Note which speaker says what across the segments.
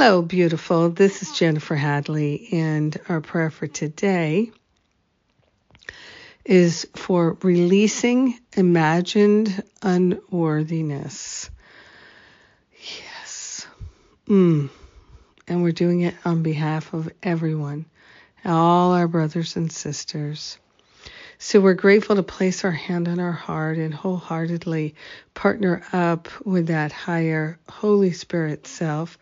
Speaker 1: Hello, beautiful. This is Jennifer Hadley, and our prayer for today is for releasing imagined unworthiness. Yes. Mm. And we're doing it on behalf of everyone, all our brothers and sisters. So we're grateful to place our hand on our heart and wholeheartedly partner up with that higher Holy Spirit self.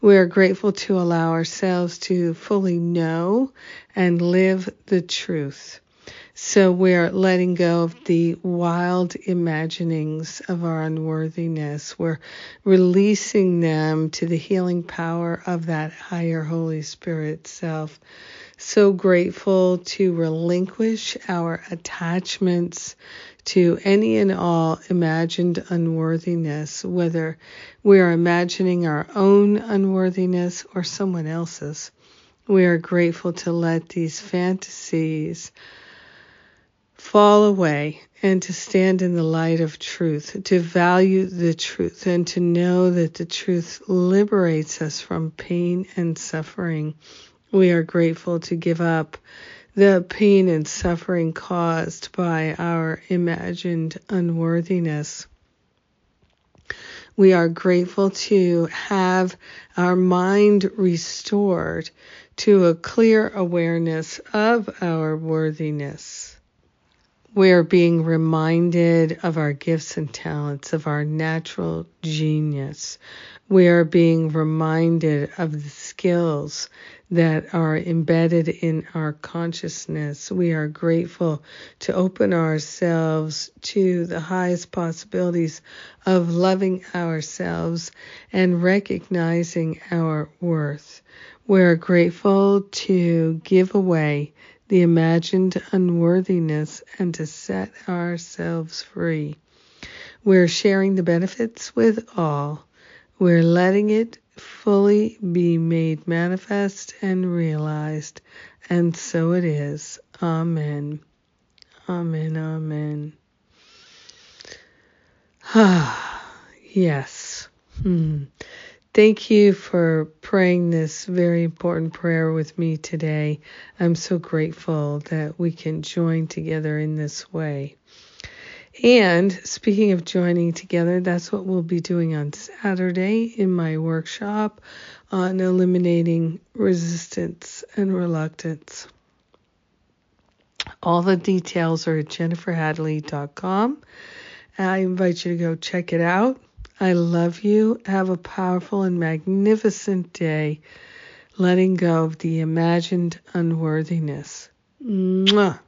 Speaker 1: We are grateful to allow ourselves to fully know and live the truth. So we're letting go of the wild imaginings of our unworthiness. We're releasing them to the healing power of that higher Holy Spirit self so grateful to relinquish our attachments to any and all imagined unworthiness, whether we are imagining our own unworthiness or someone else's. We are grateful to let these fantasies fall away and to stand in the light of truth, to value the truth, and to know that the truth liberates us from pain and suffering we are grateful to give up the pain and suffering caused by our imagined unworthiness. We are grateful to have our mind restored to a clear awareness of our worthiness. We are being reminded of our gifts and talents, of our natural genius. We are being reminded of the skills that are embedded in our consciousness. We are grateful to open ourselves to the highest possibilities of loving ourselves and recognizing our worth. We're grateful to give away the imagined unworthiness and to set ourselves free. We're sharing the benefits with all. We're letting it fully be made manifest and realized. And so it is. Amen. Amen. Amen. Ah, yes. Hmm. Thank you for praying this very important prayer with me today. I'm so grateful that we can join together in this way. And speaking of joining together, that's what we'll be doing on Saturday in my workshop on eliminating resistance and reluctance. All the details are at jenniferhadley.com. I invite you to go check it out. I love you. Have a powerful and magnificent day, letting go of the imagined unworthiness. Mwah.